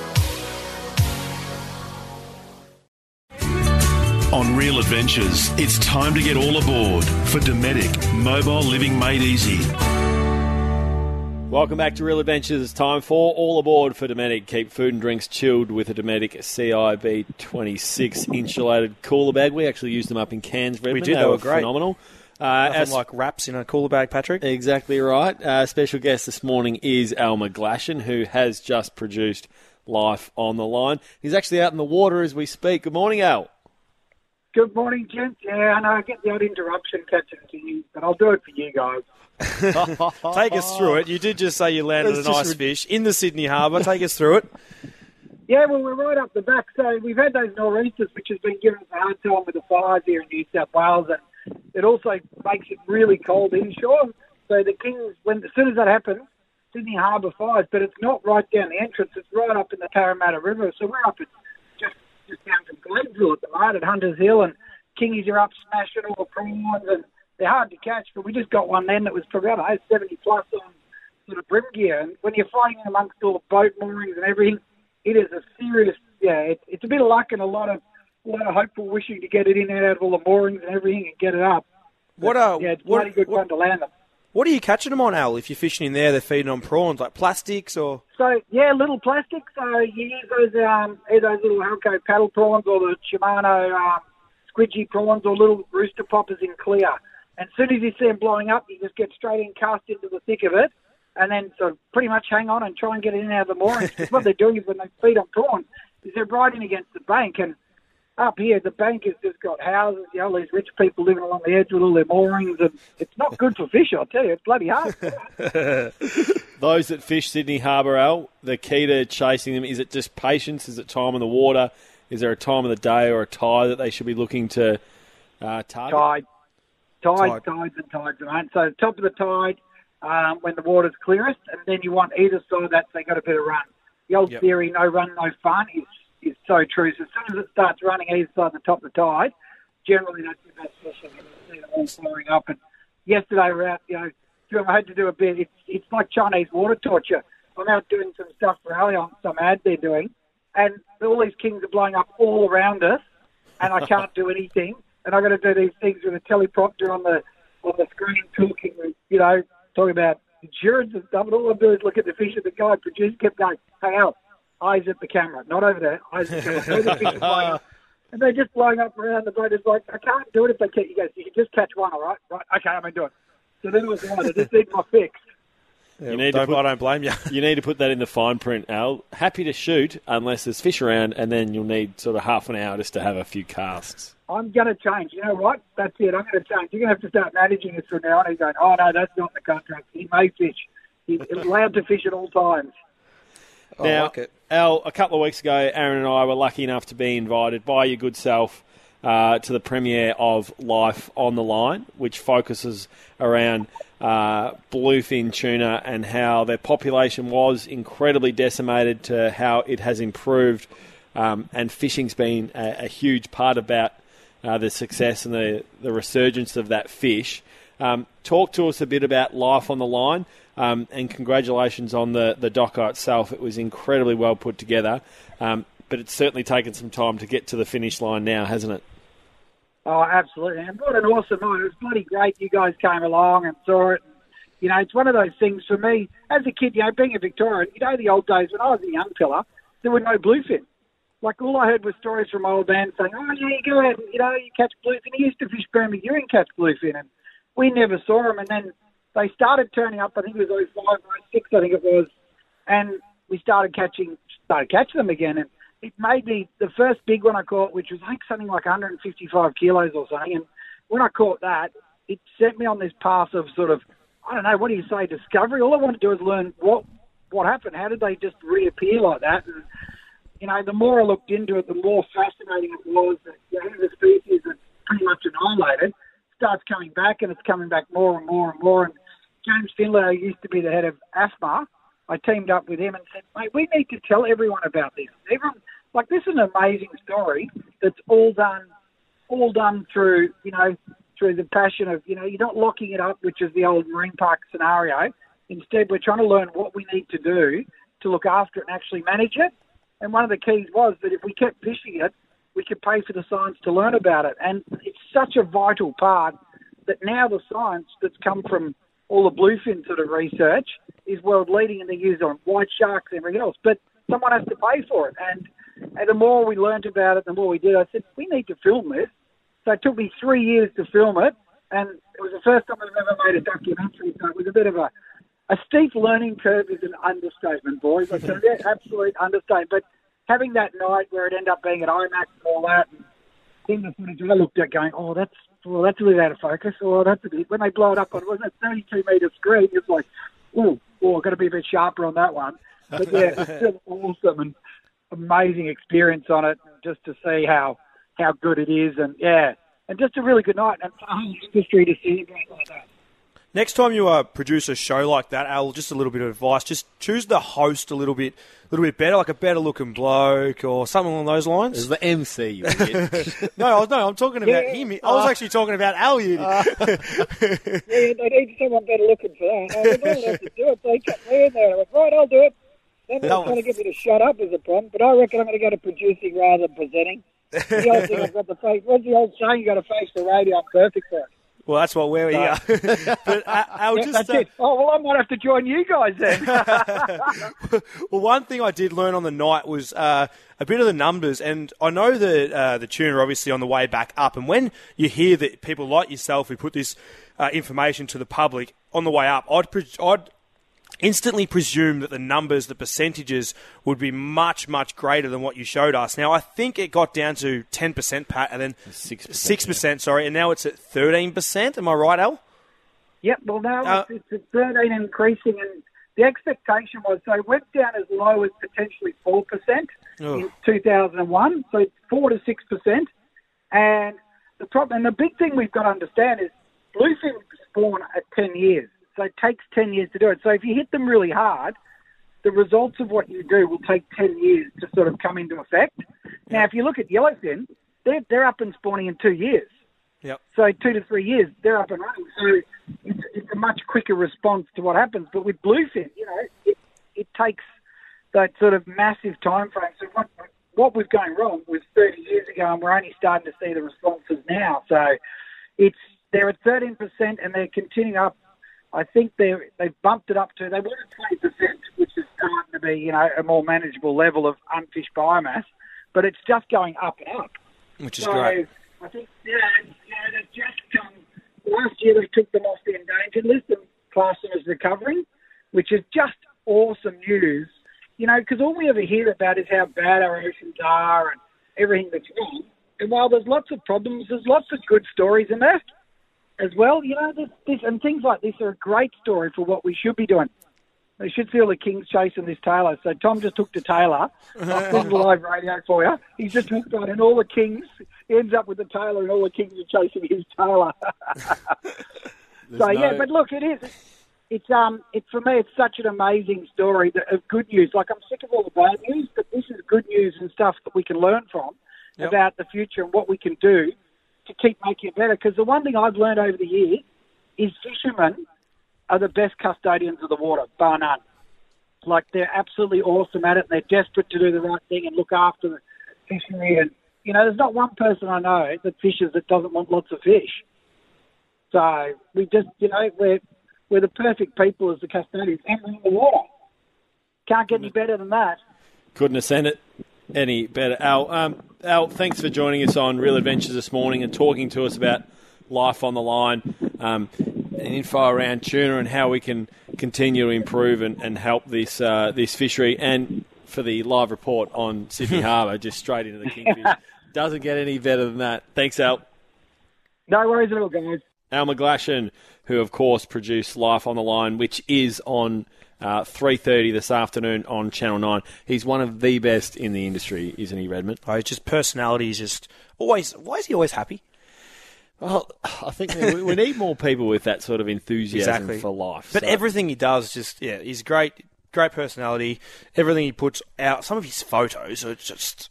Speaker 4: Real Adventures, it's time to get all aboard for Dometic Mobile Living Made Easy.
Speaker 3: Welcome back to Real Adventures. It's time for All Aboard for Dometic. Keep food and drinks chilled with a Dometic CIB 26 insulated cooler bag. We actually used them up in Cairns, Redmond.
Speaker 5: did,
Speaker 3: They,
Speaker 5: they
Speaker 3: were
Speaker 5: were great.
Speaker 3: phenomenal. Uh,
Speaker 5: Nothing
Speaker 3: as-
Speaker 5: like wraps in a cooler bag, Patrick.
Speaker 3: Exactly right. Uh, special guest this morning is Al McGlashan, who has just produced Life on the Line. He's actually out in the water as we speak. Good morning, Al.
Speaker 6: Good morning, gents. Yeah, I know I get the odd interruption catching to you, but I'll do it for you guys. (laughs)
Speaker 5: Take us through it. You did just say you landed
Speaker 3: That's
Speaker 5: a
Speaker 3: just
Speaker 5: nice fish in the Sydney Harbour. Take us through it. (laughs)
Speaker 6: Yeah, well, we're right up the back. So we've had those nor'easters, which has been giving us a hard time with the fires here in New South Wales, and it also makes it really cold inshore. So the Kings, when as soon as that happens, Sydney Harbour fires, but it's not right down the entrance. It's right up in the Parramatta River. So we're up at just down from Gladesville at the moment at Hunters Hill, and Kingies are up smashing all the prawns, and they're hard to catch. But we just got one then that was probably know, 70 plus on sort of bream gear, and when you're fighting amongst all the boat moorings and everything, it is a serious yeah. It, it's a bit of luck and a lot of a lot of hopeful wishing to get it in and out of all the moorings and everything and get it up.
Speaker 5: What uh,
Speaker 6: Yeah, it's
Speaker 5: what,
Speaker 6: bloody good
Speaker 5: what,
Speaker 6: fun to land them.
Speaker 5: What are you catching them on, Al? If you're fishing in there, they're feeding on prawns, like plastics or.
Speaker 6: So yeah, little plastics. So you use those um, either those little Halco paddle prawns or the Shimano um, squidgy prawns or little Roosta poppers in clear. And as soon as you see them blowing up, you just get straight in, cast into the thick of it, and then sort of pretty much hang on and try and get it in out of the moorings. what (laughs) they're doing is when they feed on prawns, is they're riding against the bank and. Up here, the bank has just got houses, you know, these rich people living along the edge with all their moorings, and it's not good for fish, I'll tell you. It's bloody hard. (laughs)
Speaker 3: Those that fish Sydney Harbour, Al, the key to chasing them, is it just patience? Is it time in the water? Is there a time of the day or a tide that they should be looking to uh, target?
Speaker 6: tide, tide,
Speaker 5: Tide.
Speaker 6: tides and tides, mate. So top of the tide um, when the water's clearest, and then you want either side of that so they got a bit of run. The old
Speaker 5: Yep.
Speaker 6: theory, no run, no fun, is is so true. So as soon as it starts running either side of the top of the tide, generally that's your best fishing. And you see them all flowing up. And yesterday we're out, you know, doing, I had to do a bit. It's it's like Chinese water torture. I'm out doing some stuff for Ali on some ad they're doing, and all these kings are blowing up all around us, and I (laughs) can't do anything. And I've got to do these things with a teleprompter on the on the screen, talking, you know, talking about insurance and stuff. And all I do is look at the fish, and the guy producer kept going, "Hey, Al, eyes at the camera, not over there, eyes at the camera." The fish are blowing up. And they're just blowing up around the boat. It's like, I can't do it if they catch you guys. You can just catch one, all right? Right, okay, I'm going to do it. So then it was like, I just need my fix.
Speaker 3: You need to
Speaker 5: don't,
Speaker 3: put-
Speaker 5: I don't blame you. (laughs)
Speaker 3: You need to put that in the fine print, Al. Happy to shoot unless there's fish around, and then you'll need sort of half an hour just to have a few casts.
Speaker 6: I'm going to change. You know what? That's it. I'm going to change. You're going to have to start managing this from now on. He's going, oh, no, that's not in the contract. He may fish. He's allowed to fish at all times.
Speaker 5: I
Speaker 3: now,
Speaker 5: like it.
Speaker 3: Al, a couple of weeks ago, Aaron and I were lucky enough to be invited by your good self uh, to the premiere of Life on the Line, which focuses around uh, bluefin tuna and how their population was incredibly decimated to how it has improved. Um, and fishing's been a, a huge part about uh, the success and the, the resurgence of that fish. Um, talk to us a bit about Life on the Line. Um, and congratulations on the, the doco itself. It was incredibly well put together. Um, but it's certainly taken some time to get to the finish line now, hasn't it?
Speaker 6: Oh, absolutely. And what an awesome night. It was bloody great you guys came along and saw it. You know, it's one of those things for me, as a kid, you know, being a Victorian, you know, the old days when I was a young fella, there were no bluefin. Like, all I heard was stories from old man saying, oh, yeah, you go out and, you know, you catch bluefin. He used to fish Bermagui and catch bluefin, and we never saw them. And then they started turning up, I think it was 05 or 06, I think it was, and we started catching, started catching them again. And it made me the first big one I caught, which was think something like 155 kilos or something. And when I caught that, it set me on this path of sort of I don't know what do you say discovery. All I want to do is learn what what happened. How did they just reappear like that? And you know, the more I looked into it, the more fascinating it was that you know, the species that's pretty much annihilated starts coming back, and it's coming back more and more and more. And James Findlay used to be the head of AFMA. I teamed up with him and said, mate, we need to tell everyone about this. Everyone, like this is an amazing story that's all done, all done through you know through the passion of you know you're not locking it up, which is the old marine park scenario. Instead, we're trying to learn what we need to do to look after it and actually manage it. And one of the keys was that if we kept fishing it, we could pay for the science to learn about it. And such a vital part that now the science that's come from all the bluefin sort of research is world leading and they're used on white sharks and everything else. But someone has to pay for it. And and the more we learned about it, the more we did. I said, we need to film this. So it took me three years to film it. And it was the first time I've ever made a documentary. So it was a bit of a, a steep learning curve is an understatement, boys. I said, (laughs) yeah, absolute understatement. But having that night where it ended up being at IMAX and all that, and then the footage I looked at going, oh, that's well, that's really out of focus. Oh, that's a bit. When they blow it up on, wasn't it 32 metre screen? It's like, oh, oh, I've got to be a bit sharper on that one. But yeah, it's (laughs) still awesome. And amazing experience on it just to see how how good it is, and yeah, and just a really good night and a whole industry to see like that.
Speaker 5: Next time you uh, produce a show like that, Al, just a little bit of advice: just choose the host a little bit, a little bit better, like a better looking bloke or something along those lines.
Speaker 7: Is the MC? You (laughs)
Speaker 5: no, I was, no, I'm talking about
Speaker 6: Yeah.
Speaker 5: him. I was actually talking about Al. You. (laughs)
Speaker 6: Yeah, they need someone better looking for that. I was all have to do it. They cut me in there. I went, right, I'll do it. Then they're
Speaker 5: No.
Speaker 6: trying to get me to shut up is a problem. But I reckon I'm going to go to producing rather than presenting. (laughs) The old thing I've got the face. What's the old saying? You got to face the radio. I'm perfect for it.
Speaker 5: Well, that's what we're here. (laughs) but Al,
Speaker 6: Yeah,
Speaker 5: just uh.
Speaker 6: Oh well, I might have to join you guys then. (laughs) (laughs)
Speaker 5: well, one thing I did learn on the night was uh, a bit of the numbers, and I know that uh, the tuna are obviously on the way back up. And when you hear that people like yourself who put this uh, information to the public on the way up, I'd I'd instantly presume that the numbers, the percentages, would be much much greater than what you showed us. Now I think it got down to ten percent, Pat, and then
Speaker 3: 6%,
Speaker 5: six percent. Sorry, and now it's at thirteen percent. Am I right, Al?
Speaker 6: Yep. Well, now
Speaker 5: Uh,
Speaker 6: it's, it's at 13 increasing, and the expectation was they went down as low as potentially four percent in 2001. So it's four to six percent, and the problem and the big thing we've got to understand is bluefin spawn at 10 years, so it takes 10 years to do it. So if you hit them really hard, the results of what you do will take 10 years to sort of come into effect. Now, if you look at yellowfin, they're they're up and spawning in two years.
Speaker 5: Yep.
Speaker 6: So two to three years, they're up and running. So it's, it's a much quicker response to what happens. But with bluefin, you know, it, it takes that sort of massive time frame. So what, what was going wrong was 30 years ago, and we're only starting to see the responses now. So it's they're at 13% and they're continuing up. I think they they've bumped it up to they wanted 20%, which is starting to be you know a more manageable level of unfished biomass. But it's just going up and up.
Speaker 5: Which is
Speaker 6: So
Speaker 5: great.
Speaker 6: I think yeah, yeah, they've just um, last year they took them off the endangered list and classed them as recovering, which is just awesome news. You know, because all we ever hear about is how bad our oceans are and everything that's wrong. And while there's lots of problems, there's lots of good stories in there as well. You know, this, this and things like this are a great story for what we should be doing. They should see all the kings chasing this tailor. So Tom just took to tailor. (laughs) this is live radio for you. He's just hooked on, and all the kings he ends up with the tailor, and all the kings are chasing his tailor. (laughs) so yeah, but look, it is. It's um, it for me, it's such an amazing story of good news. Like I'm sick of all the bad news, but this is good news and stuff that we can learn from about the future and what we can do to keep making it better. Because the one thing I've learned over the years is fishermen are the best custodians of the water, bar none. Like they're absolutely awesome at it. And they're desperate to do the right thing and look after the fishery. And you know, there's not one person I know that fishes that doesn't want lots of fish. So we just, you know, we're we're the perfect people as the custodians, and we're in the water. Can't get any better than that.
Speaker 3: Couldn't have sent it any better. Al, um, Al, thanks for joining us on Real Adventures this morning and talking to us about life on the line um, and info around tuna and how we can continue to improve and, and help this uh, this fishery. And for the live report on Sydney (laughs) Harbour, just straight into the kingfish. Doesn't get any better than that. Thanks, Al.
Speaker 6: No worries at all, guys.
Speaker 3: Al McGlashan, who of course produced Life on the Line, which is on uh, 3.30 this afternoon on Channel 9. He's one of the best in the industry, isn't he, Redmond?
Speaker 5: Oh, his just personality is just always. Why is he always happy?
Speaker 3: Well, I think we, we need more people with that sort of enthusiasm
Speaker 5: Exactly.
Speaker 3: for life.
Speaker 5: But
Speaker 3: So-
Speaker 5: everything he does, just yeah, he's great. Great personality. Everything he puts out. Some of his photos are just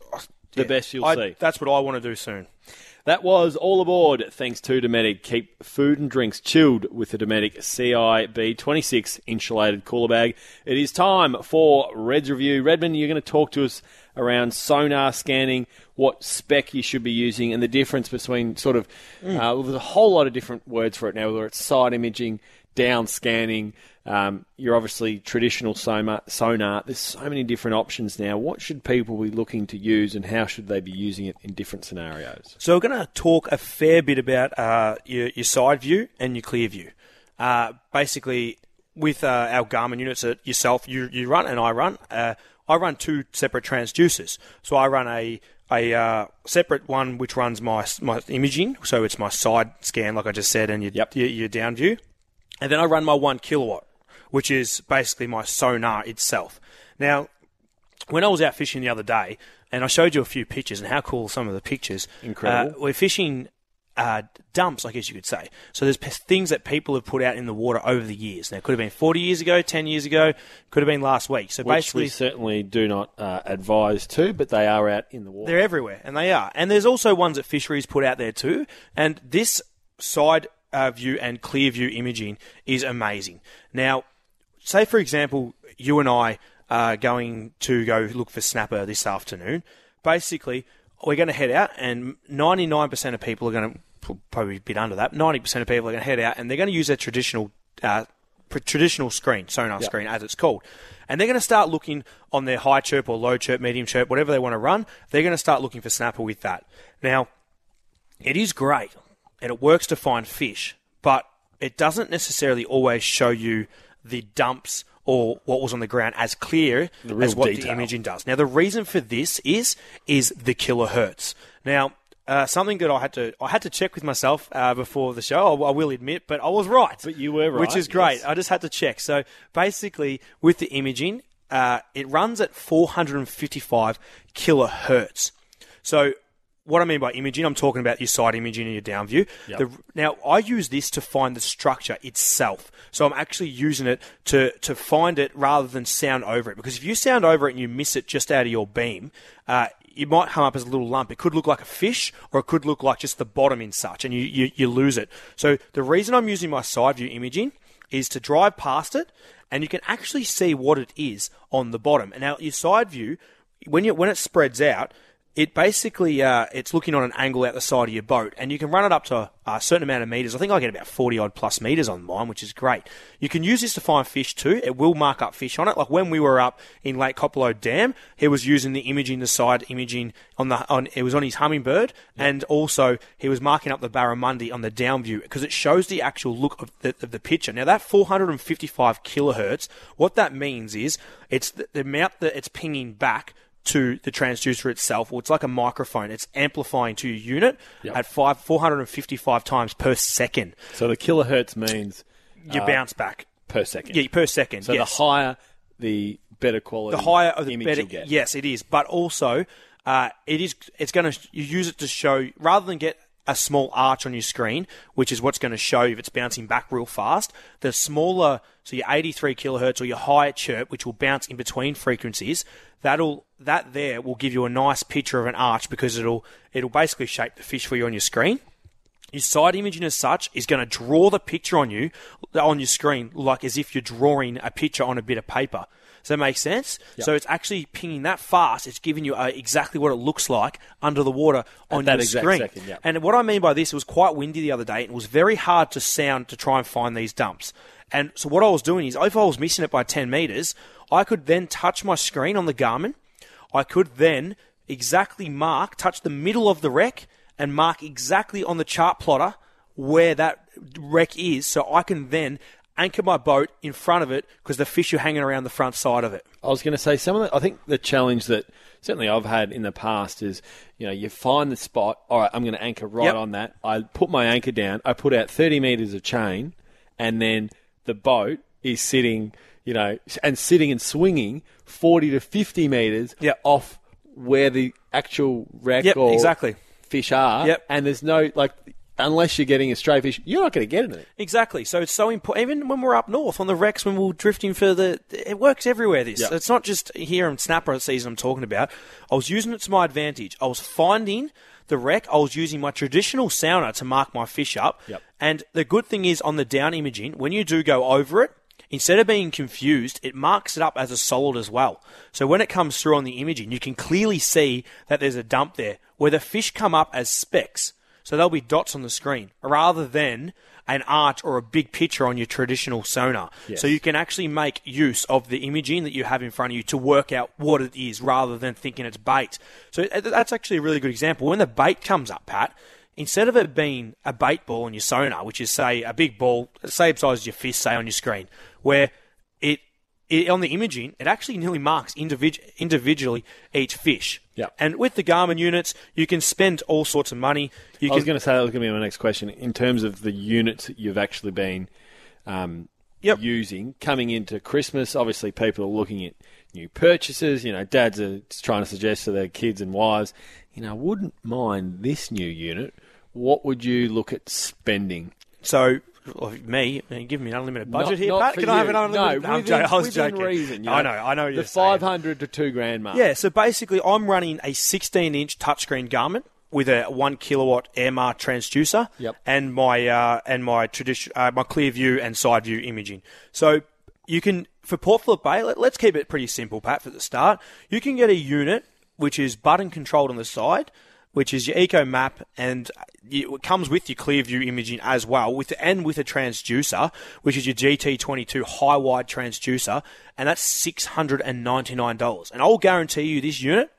Speaker 3: The
Speaker 5: yeah,
Speaker 3: best you'll
Speaker 5: I-
Speaker 3: see.
Speaker 5: That's what I want to do soon.
Speaker 3: That was all aboard thanks to Dometic. Keep food and drinks chilled with the Dometic CIB26 insulated cooler bag. It is time for Red's Review. Redmond, you're going to talk to us around sonar scanning, what spec you should be using, and the difference between sort of, uh, well, there's a whole lot of different words for it now, whether it's side imaging, down scanning. Um, you're obviously traditional sonar, sonar. There's so many different options now. What should people be looking to use, and how should they be using it in different scenarios?
Speaker 5: So we're going to talk a fair bit about uh, your, your side view and your clear view. Uh, basically, with uh, our Garmin units that yourself you, you run and I run, uh, I run two separate transducers. So I run a a uh, separate one which runs my my imaging, so it's my side scan, like I just said, and your
Speaker 3: Yep.
Speaker 5: your, your down view, and then I run my one kilowatt, which is basically my sonar itself. Now, when I was out fishing the other day, and I showed you a few pictures and how cool some of the pictures.
Speaker 3: Incredible.
Speaker 5: Uh, we're fishing uh, dumps, I guess you could say. So there's p- things that people have put out in the water over the years. Now, it could have been 40 years ago, 10 years ago, could have been last week. So
Speaker 3: Which
Speaker 5: basically,
Speaker 3: we certainly do not uh, advise to, but they are out in the water.
Speaker 5: they're everywhere, and they are. And there's also ones that fisheries put out there too. And this side uh, view and clear view imaging is amazing. Now, say for example, you and I are going to go look for snapper this afternoon. Basically, we're going to head out, and 99% of people are going to probably a bit under that. 90% of people are going to head out, and they're going to use their traditional. Uh, Traditional screen, sonar screen, as it's called, and they're going to start looking on their high chirp or low chirp, medium chirp, whatever they want to run. They're going to start looking for snapper with that. Now, it is great and it works to find fish, but it doesn't necessarily always show you the dumps or what was on the ground as clear as what the imaging does. Now, the reason for this is is the kilohertz. Now, uh, something that I had to I had to check with myself uh, before the show. I, I will admit, but I was right.
Speaker 3: But you were right, which
Speaker 5: is great.
Speaker 3: yes.
Speaker 5: I just had to check. So basically, with the imaging, uh, it runs at 455 kilohertz. So what I mean by imaging, I'm talking about your side imaging and your down view. The, now, I use this to find the structure itself. So I'm actually using it to, to find it rather than sound over it. Because if you sound over it and you miss it just out of your beam, uh, it might come up as a little lump. It could look like a fish, or it could look like just the bottom in such, and you, you, you lose it. So the reason I'm using my side view imaging is to drive past it, and you can actually see what it is on the bottom. And now your side view, when you when it spreads out, it basically uh, it's looking on an angle out the side of your boat, and you can run it up to a certain amount of meters. I think I get about forty odd plus meters on mine, which is great. You can use this to find fish too. It will mark up fish on it. Like when we were up in Lake Coppola Dam, he was using the imaging, the side imaging on the on. It was on his Humminbird, and also he was marking up the barramundi on the down view because it shows the actual look of the, of the picture. Now that 455 kilohertz, what that means is it's the, the amount that it's pinging back to the transducer itself, or it's like a microphone. It's amplifying to your unit at five, 455 times per second.
Speaker 3: So the kilohertz means
Speaker 5: You bounce back.
Speaker 3: per second.
Speaker 5: Yeah, per second.
Speaker 3: So
Speaker 5: yes.
Speaker 3: the higher, the better quality.
Speaker 5: the higher of the
Speaker 3: image
Speaker 5: better.
Speaker 3: you'll get.
Speaker 5: Yes, it is. But also, uh, it is. It's going to you use it to show rather than get a small arch on your screen, which is what's going to show if it's bouncing back real fast. The smaller, so your 83 kilohertz or your higher chirp, which will bounce in between frequencies, that'll that there will give you a nice picture of an arch because it'll it'll basically shape the fish for you on your screen. Your side imaging as such is going to draw the picture on you on your screen like as if you're drawing a picture on a bit of paper. Does that make sense? So it's actually pinging that fast. It's giving you uh, exactly what it looks like under the water on
Speaker 3: that
Speaker 5: your screen.
Speaker 3: second, yeah.
Speaker 5: And what I mean by this, it was quite windy the other day, and it was very hard to sound to try and find these dumps. And so what I was doing is, if I was missing it by 10 meters, I could then touch my screen on the Garmin. I could then exactly mark, touch the middle of the wreck, and mark exactly on the chart plotter where that wreck is, so I can then anchor my boat in front of it because the fish are hanging around the front side of it.
Speaker 3: I was going to say some of the. I think the challenge that certainly I've had in the past is, you know, you find the spot. All right, I'm going to anchor right
Speaker 5: Yep.
Speaker 3: on that. I put my anchor down. I put out 30 meters of chain, and then the boat is sitting, you know, and sitting and swinging 40 to 50 meters
Speaker 5: Yep.
Speaker 3: off where the actual wreck
Speaker 5: Yep,
Speaker 3: or
Speaker 5: exactly.
Speaker 3: fish are.
Speaker 5: Yep.
Speaker 3: And there's no like. Unless you're getting a stray fish, you're not going to get anything.
Speaker 5: Exactly. So it's so important. Even when we're up north on the wrecks, when we're drifting further, it works everywhere. This.
Speaker 3: Yeah.
Speaker 5: It's not just here in snapper season I'm talking about. I was using it to my advantage. I was finding the wreck. I was using my traditional sounder to mark my fish up.
Speaker 3: Yep.
Speaker 5: And the good thing is on the down imaging, when you do go over it, instead of being confused, it marks it up as a solid as well. So when it comes through on the imaging, you can clearly see that there's a dump there where the fish come up as specks. So there'll be dots on the screen rather than an arch or a big picture on your traditional sonar. So you can actually make use of the imaging that you have in front of you to work out what it is rather than thinking it's bait. So that's actually a really good example. When the bait comes up, Pat, instead of it being a bait ball on your sonar, which is say a big ball, same size as your fist, say on your screen, where it, on the imaging, it actually nearly marks individ- individually each fish.
Speaker 3: Yeah.
Speaker 5: And with the Garmin units, you can spend all sorts of money. You
Speaker 3: I was
Speaker 5: can
Speaker 3: going to say that was going to be my next question. In terms of the units that you've actually been um,
Speaker 5: Yep.
Speaker 3: using coming into Christmas, obviously people are looking at new purchases. You know, dads are trying to suggest to their kids and wives, you know, I wouldn't mind this new unit. What would you look at spending?
Speaker 5: So, well, me, I mean, give me an unlimited budget
Speaker 3: Not-
Speaker 5: here,
Speaker 3: not
Speaker 5: Pat. Can I have an unlimited?
Speaker 3: No,
Speaker 5: I'm
Speaker 3: within,
Speaker 5: jo- I was joking.
Speaker 3: reason. you
Speaker 5: I know, I know.
Speaker 3: The
Speaker 5: you're saying.
Speaker 3: 500 to 2 grand mark.
Speaker 5: Yeah, so basically, I'm running a 16 inch touchscreen Garmin with a one kilowatt Airmar transducer,
Speaker 3: Yep.
Speaker 5: and my uh, and my tradition, uh, my clear view and side view imaging. So you can for Port Phillip Bay. Let, let's keep it pretty simple, Pat. For the start, you can get a unit which is button controlled on the side. Which is your ECHOMAP, and it comes with your Clearview imaging as well, with and with a transducer, which is your GT22 high wide transducer, and that's six hundred and ninety nine dollars. And I'll guarantee you, this unit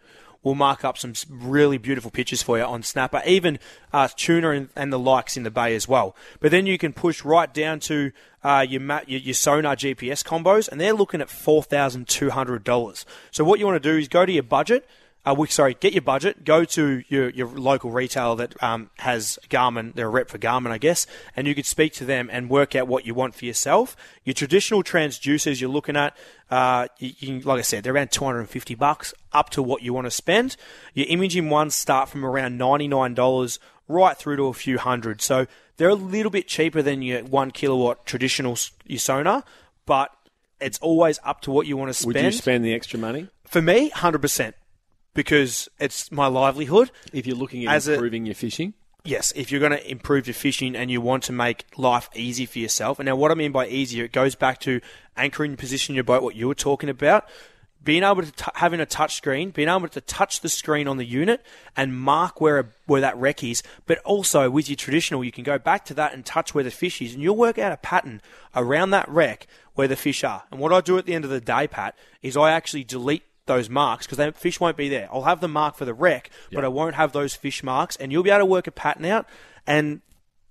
Speaker 5: will mark up some really beautiful pictures for you on Snapper, even uh, tuna and, and the likes in the bay as well. But then you can push right down to uh, your, ma- your your sonar GPS combos, and they're looking at four thousand two hundred dollars. So what you want to do is go to your budget. Uh, we, sorry, get your budget. Go to your, your local retailer that um, has Garmin. They're a rep for Garmin, I guess, and you could speak to them and work out what you want for yourself. Your traditional transducers you're looking at, uh, you, you can, like I said, they're around 250 bucks, up to what you want to spend. Your imaging ones start from around $99 right through to a few hundred. So they're a little bit cheaper than your one kilowatt traditional your sonar, but it's always up to what you want to spend.
Speaker 3: Would you spend the extra money?
Speaker 5: For me, hundred percent, because it's my livelihood.
Speaker 3: If you're looking at
Speaker 5: As a-
Speaker 3: improving your fishing?
Speaker 5: Yes, if you're going to improve your fishing and you want to make life easy for yourself. And now, what I mean by easier, it goes back to anchoring position your boat, what you were talking about. Being able to t- having a touch screen, being able to touch the screen on the unit and mark where a, where that wreck is, but also with your traditional, you can go back to that and touch where the fish is, and you'll work out a pattern around that wreck where the fish are. And what I do at the end of the day, Pat, is I actually delete those marks because the fish won't be there. I'll have the mark for the wreck, but I won't have those fish marks, and you'll be able to work a pattern out. And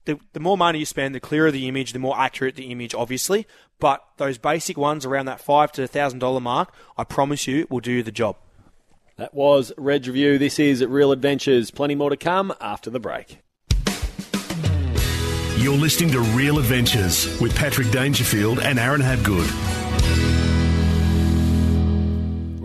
Speaker 5: the, the more money you spend, the clearer the image, the more accurate the image, obviously. But those basic ones around that five to thousand dollar mark, I promise you, will do the job.
Speaker 3: That was Reg Review. This is Real Adventures. Plenty more to come after the break.
Speaker 4: You're listening to Real Adventures with Patrick Dangerfield and Aaron Habgood.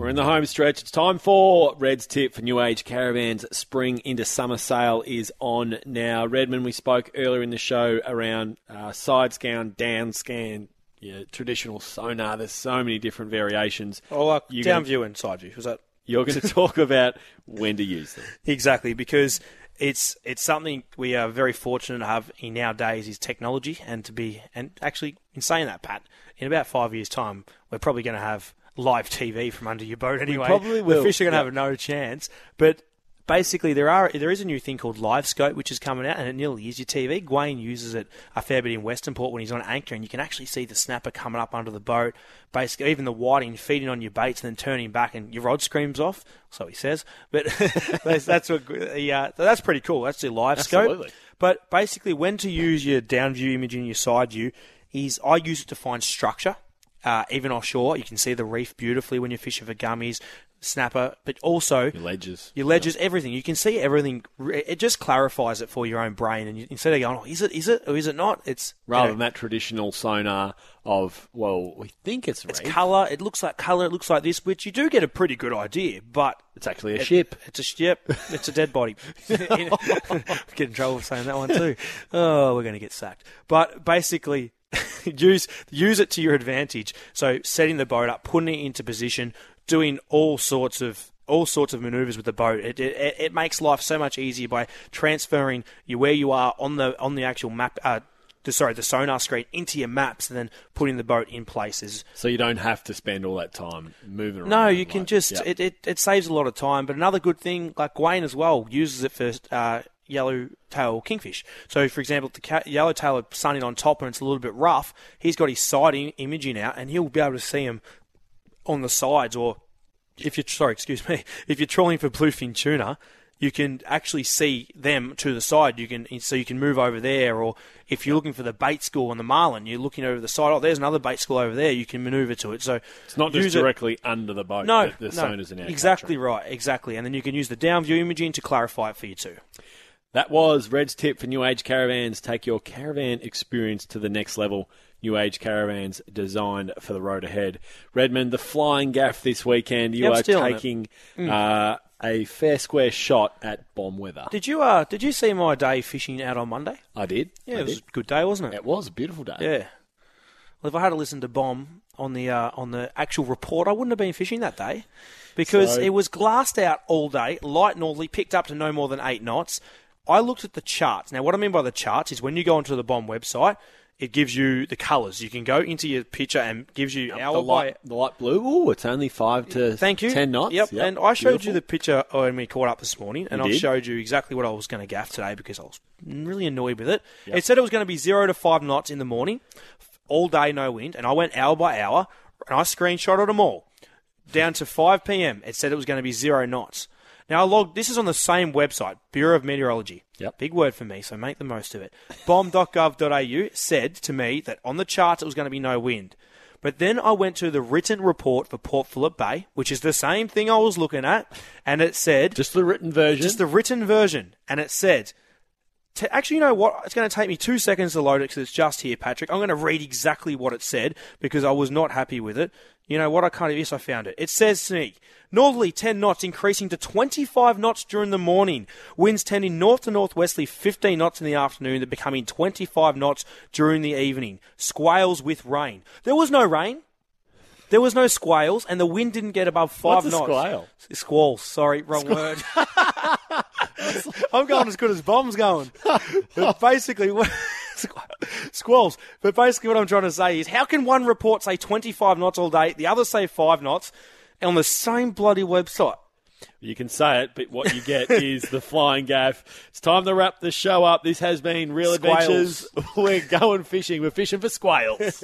Speaker 3: We're in the home stretch. It's time for Red's tip for New Age Caravans. Spring into summer sale is on now. Redmond, we spoke earlier in the show around uh, side scan, down scan, yeah, traditional sonar. There's so many different variations.
Speaker 5: Oh, like
Speaker 3: You're
Speaker 5: down
Speaker 3: gonna-
Speaker 5: view and side view. Was that
Speaker 3: You're going (laughs) to talk about when to use them.
Speaker 5: Exactly, because it's it's something we are very fortunate to have in our days is technology, and to be and actually in saying that, Pat, in about five years' time, we're probably going to have live TV from under your boat anyway.
Speaker 3: probably will.
Speaker 5: The fish are going to
Speaker 3: yep.
Speaker 5: have no chance, but. Basically, there are there is a new thing called LiveScope, which is coming out, and it nearly is your TV. Wayne uses it a fair bit in Westernport when he's on anchor, and you can actually see the snapper coming up under the boat. Basically, even the whiting feeding on your baits and then turning back, and your rod screams off. So he says, but (laughs) that's, that's what yeah, uh, that's pretty cool. That's the Live
Speaker 3: Absolutely.
Speaker 5: Scope. But basically, when to use your down view imaging and your side view is I use it to find structure. Uh, even offshore, you can see the reef beautifully when you're fishing for gummies, snapper, but also
Speaker 3: Your ledges.
Speaker 5: your ledges, everything. You can see everything. It just clarifies it for your own brain, and you, instead of going, "Oh, is it? Is it? Or is it not?" It's
Speaker 3: Rather
Speaker 5: you know,
Speaker 3: than that traditional sonar of, well, we think it's
Speaker 5: It's
Speaker 3: red.
Speaker 5: colour. It looks like colour. It looks like this, which you do get a pretty good idea. But
Speaker 3: It's actually a
Speaker 5: it-
Speaker 3: ship.
Speaker 5: It's a ship. It's a dead body. (laughs) (laughs) get in trouble for saying that one too. (laughs) Oh, we're going to get sacked. But basically, (laughs) use use it to your advantage. So setting the boat up, putting it into position, doing all sorts of all sorts of maneuvers with the boat. It, it, it makes life so much easier by transferring you where you are on the on the actual map. Uh, the, sorry, the sonar screen into your maps, and then putting the boat in places.
Speaker 3: So you don't have to spend all that time moving around.
Speaker 5: No, you can
Speaker 3: like-
Speaker 5: just
Speaker 3: Yep.
Speaker 5: it, it, it saves a lot of time. But another good thing, like Wayne as well, uses it for uh, yellowtail kingfish. So, for example, the ca- yellowtail are sunning on top and it's a little bit rough. He's got his side im- imaging out, and he'll be able to see them on the sides. Or if you're sorry, excuse me, (laughs) if you're trawling for bluefin tuna. You can actually see them to the side. You can so you can move over there, or if you're looking for the bait school on the marlin, you're looking over the side. Oh, there's another bait school over there. You can maneuver to it. So
Speaker 3: It's not just
Speaker 5: use it-
Speaker 3: directly under the boat.
Speaker 5: no,
Speaker 3: that the
Speaker 5: no,
Speaker 3: in
Speaker 5: exactly right, exactly. And then you can use the down view imaging to clarify it for you too.
Speaker 3: That was Red's tip for New Age Caravans. Take your caravan experience to the next level. New Age Caravans designed for the road ahead. Redmond, the flying gaff this weekend. You
Speaker 5: Yeah,
Speaker 3: are
Speaker 5: still on it.
Speaker 3: taking uh, a fair square shot at BOM weather.
Speaker 5: Did you uh did you see my day fishing out on Monday?
Speaker 3: I did.
Speaker 5: Yeah,
Speaker 3: I
Speaker 5: it was
Speaker 3: did.
Speaker 5: a good day, wasn't it?
Speaker 3: It was a beautiful day.
Speaker 5: Yeah. Well, if I had to listen to BOM on the uh, on the actual report, I wouldn't have been fishing that day because
Speaker 3: So-
Speaker 5: it was glassed out all day, light northerly, picked up to no more than eight knots. I looked at the charts. Now, what I mean by the charts is when you go onto the BOM website, it gives you the colours. You can go into your picture and gives you
Speaker 3: The
Speaker 5: hour by
Speaker 3: light, the light blue. Oh, it's only five to
Speaker 5: Thank you.
Speaker 3: ten knots.
Speaker 5: Yep. And I showed
Speaker 3: Beautiful.
Speaker 5: you the picture when we caught up this morning, and
Speaker 3: You
Speaker 5: I
Speaker 3: did?
Speaker 5: showed you exactly what I was going to gaff today because I was really annoyed with it. It said it was going to be zero to five knots in the morning, all day, no wind, and I went hour by hour, and I screenshotted them all. Down to 5 p.m., it said it was going to be zero knots. Now, I logged, this is on the same website, Bureau of Meteorology.
Speaker 3: Yep.
Speaker 5: Big word for me, so make the most of it. bom.gov.au said to me that on the charts it was going to be no wind. But then I went to the written report for Port Phillip Bay, which is the same thing I was looking at, and it said
Speaker 3: just the written version.
Speaker 5: just the written version, and it said. T- actually, you know what? It's going to take me two seconds to load it because it's just here, Patrick. I'm going to read exactly what it said because I was not happy with it. You know what? I can't. Yes, I found it. It says me, northerly 10 knots, increasing to 25 knots during the morning. Winds tending north to northwesterly 15 knots in the afternoon, then becoming 25 knots during the evening. Squales with rain. There was no rain. There was no squales, and the wind didn't get above five
Speaker 3: What's a
Speaker 5: knots.
Speaker 3: squale?
Speaker 5: S- Squalls. Sorry, wrong word. (laughs) I'm going as good as bombs going. But (laughs) basically, what- (laughs) (laughs) squalls. But basically, what I'm trying to say is, how can one report say 25 knots all day, the other say five knots, on the same bloody website?
Speaker 3: You can say it, but what you get (laughs) is the flying gaff. It's time to wrap the show up. This has been Real
Speaker 5: Squales.
Speaker 3: Adventures. (laughs) We're going fishing. We're fishing for squales.